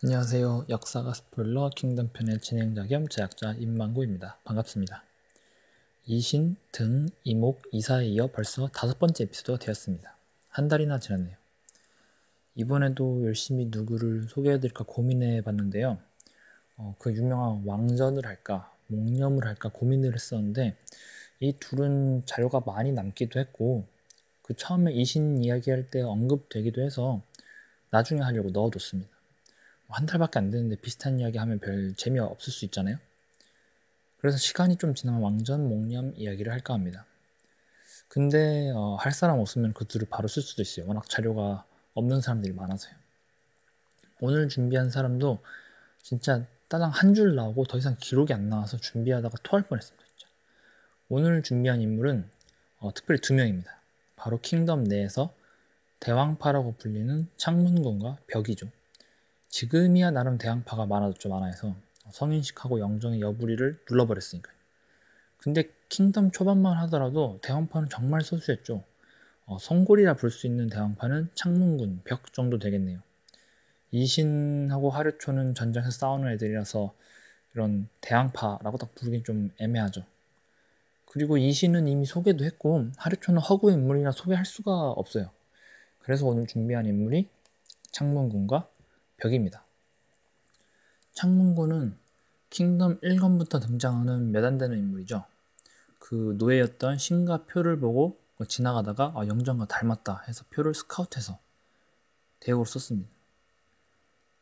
안녕하세요. 역사가 스포일러 킹덤 편의 진행자 겸 제작자 임만구입니다. 반갑습니다. 이신, 등, 이목, 이사에 이어 벌써 다섯 번째 에피소드가 되었습니다. 한 달이나 지났네요. 이번에도 열심히 누구를 소개해드릴까 고민해 봤는데요. 어, 그 유명한 왕전을 할까, 목념을 할까 고민을 했었는데 이 둘은 자료가 많이 남기도 했고 그 처음에 이신 이야기할 때 언급되기도 해서 나중에 하려고 넣어뒀습니다. 한 달밖에 안 되는데 비슷한 이야기 하면 별 재미 없을 수 있잖아요. 그래서 시간이 좀 지나면 왕전 목념 이야기를 할까 합니다. 근데 어, 할 사람 없으면 그 둘을 바로 쓸 수도 있어요. 워낙 자료가 없는 사람들이 많아서요. 오늘 준비한 사람도 진짜 따당 한 줄 나오고 더 이상 기록이 안 나와서 준비하다가 토할 뻔했습니다. 진짜. 오늘 준비한 인물은 어, 특별히 두 명입니다. 바로 킹덤 내에서 대왕파라고 불리는 창문군과 벽이죠. 지금이야 나름 대왕파가 많아졌죠 만화에서 성인식하고 영정의 여불위를 눌러버렸으니까요. 근데 킹덤 초반만 하더라도 대왕파는 정말 소수였죠. 어, 성골이라 부를 수 있는 대왕파는 창문군, 벽 정도 되겠네요. 이신하고 하료초는 전장에서 싸우는 애들이라서 이런 대왕파라고 딱 부르긴 좀 애매하죠. 그리고 이신은 이미 소개도 했고 하류초는 허구 인물이라 소개할 수가 없어요. 그래서 오늘 준비한 인물이 창문군과 벽입니다. 창문군은 킹덤 1권부터 등장하는 몇 안 되는 인물이죠. 그 노예였던 신과 표를 보고 뭐 지나가다가 아, 영정과 닮았다 해서 표를 스카우트해서 대역으로 썼습니다.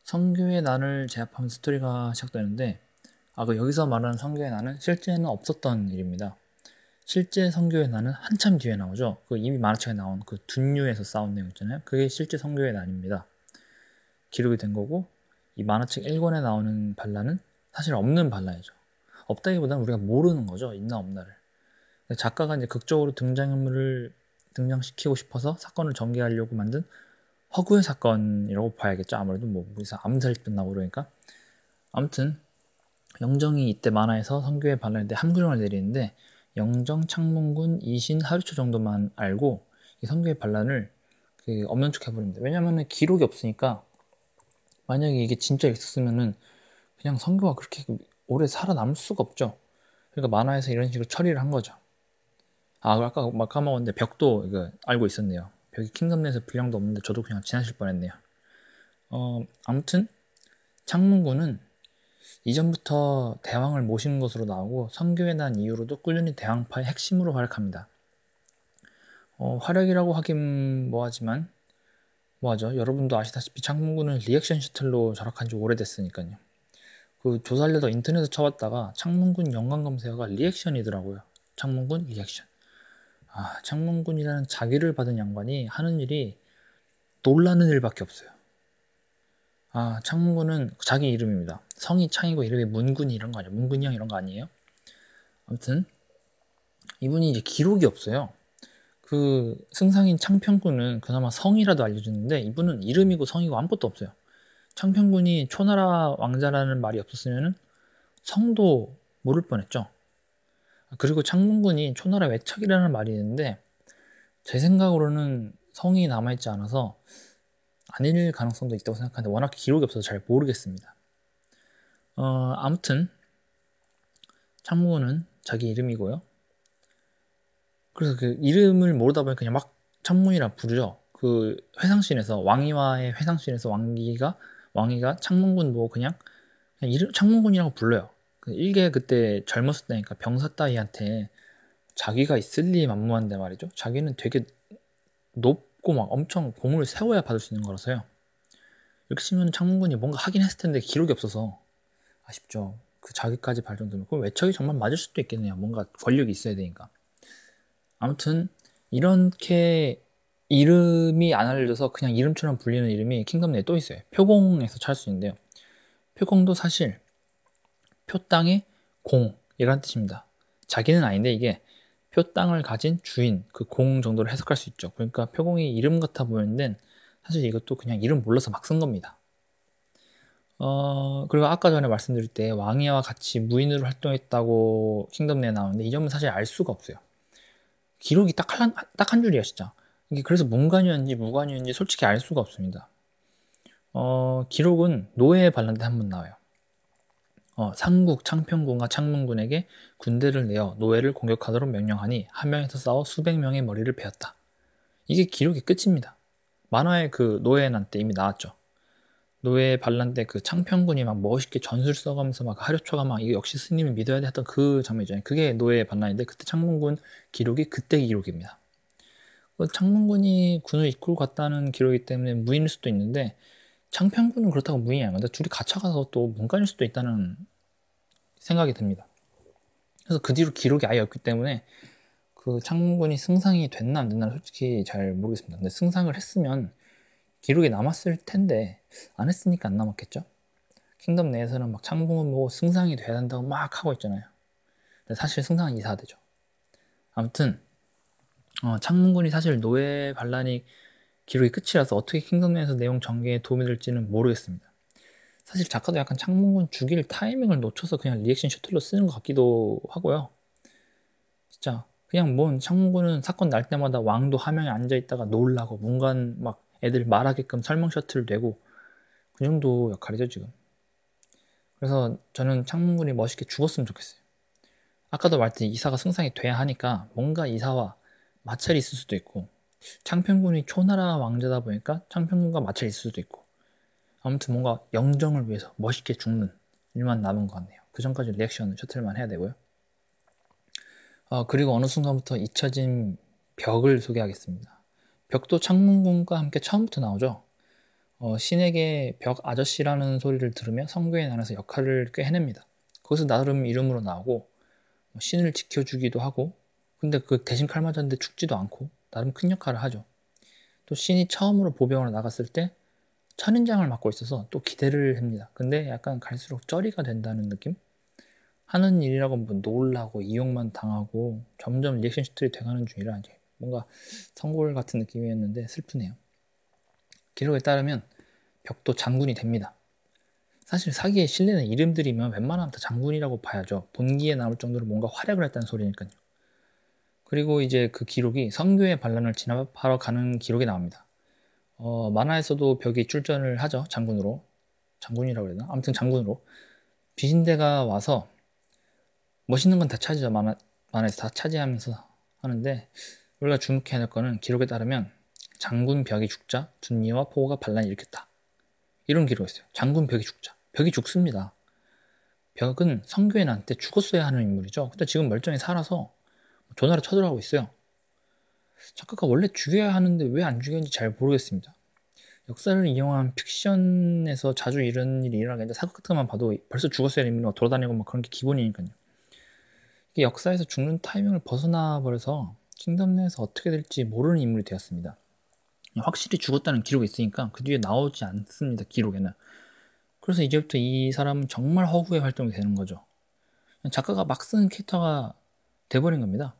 성교의 난을 제압하면 스토리가 시작되는데 아, 그 여기서 말하는 성교의 난은 실제는 없었던 일입니다. 실제 성교의 난은 한참 뒤에 나오죠. 그 이미 만화책에 나온 그 둔유에서 싸운 내용 있잖아요. 그게 실제 성교의 난입니다. 기록이 된 거고 이 만화책 1권에 나오는 반란은 사실 없는 반란이죠. 없다기보다는 우리가 모르는 거죠. 있나 없나를. 작가가 이제 극적으로 등장인물을 등장시키고 싶어서 사건을 전개하려고 만든 허구의 사건이라고 봐야겠죠. 아무래도 뭐 무슨 암살이 끝나고 그러니까. 아무튼 영정이 이때 만화에서 성교의 반란인데 함구령을 내리는데 영정, 창문군, 이신, 하루초 정도만 알고 이 성교의 반란을 그 없는 척 해버립니다. 왜냐하면 기록이 없으니까 만약에 이게 진짜 있었으면은 그냥 성교가 그렇게 오래 살아남을 수가 없죠. 그러니까 만화에서 이런 식으로 처리를 한 거죠. 아, 아까 막 까먹었는데 벽도 이거 알고 있었네요. 벽이 킹덤 내에서 분량도 없는데 저도 그냥 지나칠 뻔했네요. 어, 아무튼 창문군은 이전부터 대왕을 모신 것으로 나오고 성교의 난 이후로도 꾸준히 대왕파의 핵심으로 활약합니다. 어, 활약이라고 하긴 뭐하지만 뭐하죠? 여러분도 아시다시피 창문군은 리액션 셔틀로 전락한 지 오래됐으니까요. 그 조사하려다 인터넷에 쳐봤다가 창문군 연관 검색어가 리액션이더라고요. 창문군 리액션. 아, 창문군이라는 작위를 받은 양반이 하는 일이 놀라는 일밖에 없어요. 아, 창문군은 자기 이름입니다. 성이 창이고 이름이 문군이 이런 거 아니에요? 문군이 형 이런 거 아니에요? 아무튼 이분이 이제 기록이 없어요. 그 승상인 창평군은 그나마 성이라도 알려주는데 이분은 이름이고 성이고 아무것도 없어요. 창평군이 초나라 왕자라는 말이 없었으면 성도 모를 뻔했죠. 그리고 창문군이 초나라 외척이라는 말이 있는데 제 생각으로는 성이 남아있지 않아서 아닐 가능성도 있다고 생각하는데 워낙 기록이 없어서 잘 모르겠습니다. 어, 아무튼 창문군은 자기 이름이고요. 그래서 그 이름을 모르다 보니까 그냥 막 창문이라 부르죠. 그 회상씬에서 왕이와의 회상씬에서 왕기가 왕이가 창문군 보고 그냥, 그냥 이름 창문군이라고 불러요. 그 일개 그때 젊었을 때니까 병사 따위한테 자기가 있을 리 만무한데 말이죠. 자기는 되게 높고 막 엄청 공을 세워야 받을 수 있는 거라서요. 치면 창문군이 뭔가 하긴 했을 텐데 기록이 없어서 아쉽죠. 그 자기까지 발전되면 그 외척이 정말 맞을 수도 있겠네요. 뭔가 권력이 있어야 되니까. 아무튼 이렇게 이름이 안 알려져서 그냥 이름처럼 불리는 이름이 킹덤 내에 또 있어요. 표공에서 찾을 수 있는데요. 표공도 사실 표 땅의 공이라는 뜻입니다. 자기는 아닌데 이게 표 땅을 가진 주인 그 공 정도를 해석할 수 있죠. 그러니까 표공이 이름 같아 보이는데 사실 이것도 그냥 이름 몰라서 막 쓴 겁니다. 어, 그리고 아까 전에 말씀드릴 때 왕이와 같이 무인으로 활동했다고 킹덤 내에 나오는데 이 점은 사실 알 수가 없어요. 기록이 딱 한, 딱한 줄이야, 진짜. 이게 그래서 문관이었는지 무관이었는지 솔직히 알 수가 없습니다. 어, 기록은 노예에 반란 때 한 번 나와요. 어, 상국 창평군과 창문군에게 군대를 내어 노예를 공격하도록 명령하니 한 명에서 싸워 수백 명의 머리를 베었다. 이게 기록의 끝입니다. 만화의 그 노예 난때 이미 나왔죠. 노예 반란 때 그 창평군이 막 멋있게 전술 써가면서 막 하려초가 막 이거 역시 스님을 믿어야 돼 했던 그 장면 이잖아요. 그게 노예 반란인데 그때 창문군 기록이 그때 기록입니다. 그 창문군이 군을 이끌고 갔다는 기록이기 때문에 무인일 수도 있는데 창평군은 그렇다고 무인이 아닙니다. 둘이 갇혀가서 또 문간일 수도 있다는 생각이 듭니다. 그래서 그 뒤로 기록이 아예 없기 때문에 그 창문군이 승상이 됐나 안 됐나 솔직히 잘 모르겠습니다. 근데 승상을 했으면 기록이 남았을 텐데 안 했으니까 안 남았겠죠? 킹덤 내에서는 막 창문군 보고 승상이 돼야 된다고 막 하고 있잖아요. 근데 사실 승상은 이사되죠. 아무튼 어, 창문군이 사실 노예 반란이 기록이 끝이라서 어떻게 킹덤 내에서 내용 전개에 도움이 될지는 모르겠습니다. 사실 작가도 약간 창문군 죽일 타이밍을 놓쳐서 그냥 리액션 셔틀로 쓰는 것 같기도 하고요. 진짜 그냥 뭔 창문군은 사건 날 때마다 왕도 화면에 앉아 있다가 놀라고 문간 막 애들 말하게끔 설명 셔틀 되고 그 정도 역할이죠 지금. 그래서 저는 창문군이 멋있게 죽었으면 좋겠어요. 아까도 말했듯이 이사가 승상이 돼야 하니까 뭔가 이사와 마찰이 있을 수도 있고 창평군이 초나라 왕자다 보니까 창평군과 마찰이 있을 수도 있고 아무튼 뭔가 영정을 위해서 멋있게 죽는 일만 남은 것 같네요. 그 전까지 리액션 셔틀만 해야 되고요. 어, 그리고 어느 순간부터 잊혀진 벽을 소개하겠습니다. 벽도 창문군과 함께 처음부터 나오죠. 어, 신에게 벽 아저씨라는 소리를 들으며 성교의 난에서 역할을 꽤 해냅니다. 거기서 나름 이름으로 나오고 뭐 신을 지켜주기도 하고 근데 그 대신 칼 맞았는데 죽지도 않고 나름 큰 역할을 하죠. 또 신이 처음으로 보병으로 나갔을 때 천인장을 맡고 있어서 또 기대를 합니다. 근데 약간 갈수록 쩌리가 된다는 느낌? 하는 일이라고 뭐 놀라고 이용만 당하고 점점 리액션 시트이 돼가는 중이라 이제 뭔가 성골 같은 느낌이었는데 슬프네요. 기록에 따르면 벽도 장군이 됩니다. 사실 사기의 신뢰는 이름들이면 웬만하면 다 장군이라고 봐야죠. 본기에 남을 정도로 뭔가 활약을 했다는 소리니까요. 그리고 이제 그 기록이 성교의 반란을 진압하러 가는 기록이 나옵니다. 어, 만화에서도 벽이 출전을 하죠. 장군으로. 장군이라고 해야 되나? 아무튼 장군으로. 비신대가 와서 멋있는 건 다 차지죠. 만화, 만화에서 다 차지하면서 하는데 우리가 주목해야 할 거는 기록에 따르면 장군 벽이 죽자 준리와 포고가 반란을 일으켰다. 이런 기록이 있어요. 장군 벽이 죽자. 벽이 죽습니다. 벽은 성교의 난때 죽었어야 하는 인물이죠. 근데 지금 멀쩡히 살아서 전화를 쳐들어가고 있어요. 작가가 원래 죽여야 하는데 왜 안 죽였는지 잘 모르겠습니다. 역사를 이용한 픽션에서 자주 이런 일이 일어나겠는데 사극 같은 것만 봐도 벌써 죽었어야 하는 인물이 돌아다니고 막 그런 게 기본이니까요. 역사에서 죽는 타이밍을 벗어나 버려서 킹덤 내에서 어떻게 될지 모르는 인물이 되었습니다. 확실히 죽었다는 기록이 있으니까 그 뒤에 나오지 않습니다. 기록에는. 그래서 이제부터 이 사람은 정말 허구의 활동이 되는 거죠. 작가가 막 쓰는 캐릭터가 돼버린 겁니다.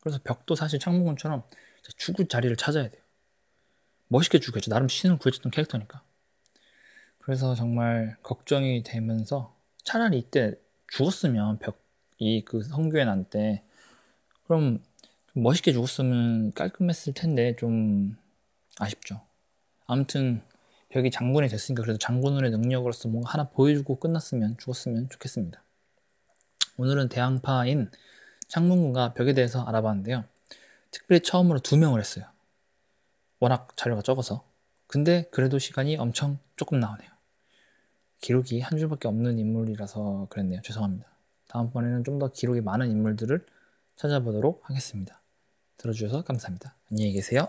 그래서 벽도 사실 창문군처럼 죽을 자리를 찾아야 돼요. 멋있게 죽였죠. 나름 신을 구해줬던 캐릭터니까. 그래서 정말 걱정이 되면서 차라리 이때 죽었으면 벽, 이 그 성교에 난 때, 그럼 멋있게 죽었으면 깔끔했을 텐데 좀 아쉽죠. 아무튼 벽이 장군이 됐으니까 그래도 장군의 능력으로서 뭔가 하나 보여주고 끝났으면 죽었으면 좋겠습니다. 오늘은 대항파인 창문군과 벽에 대해서 알아봤는데요. 특별히 처음으로 두 명을 했어요. 워낙 자료가 적어서. 근데 그래도 시간이 엄청 조금 나오네요. 기록이 한 줄밖에 없는 인물이라서 그랬네요. 죄송합니다. 다음번에는 좀 더 기록이 많은 인물들을 찾아보도록 하겠습니다. 들어주셔서 감사합니다. 안녕히 계세요.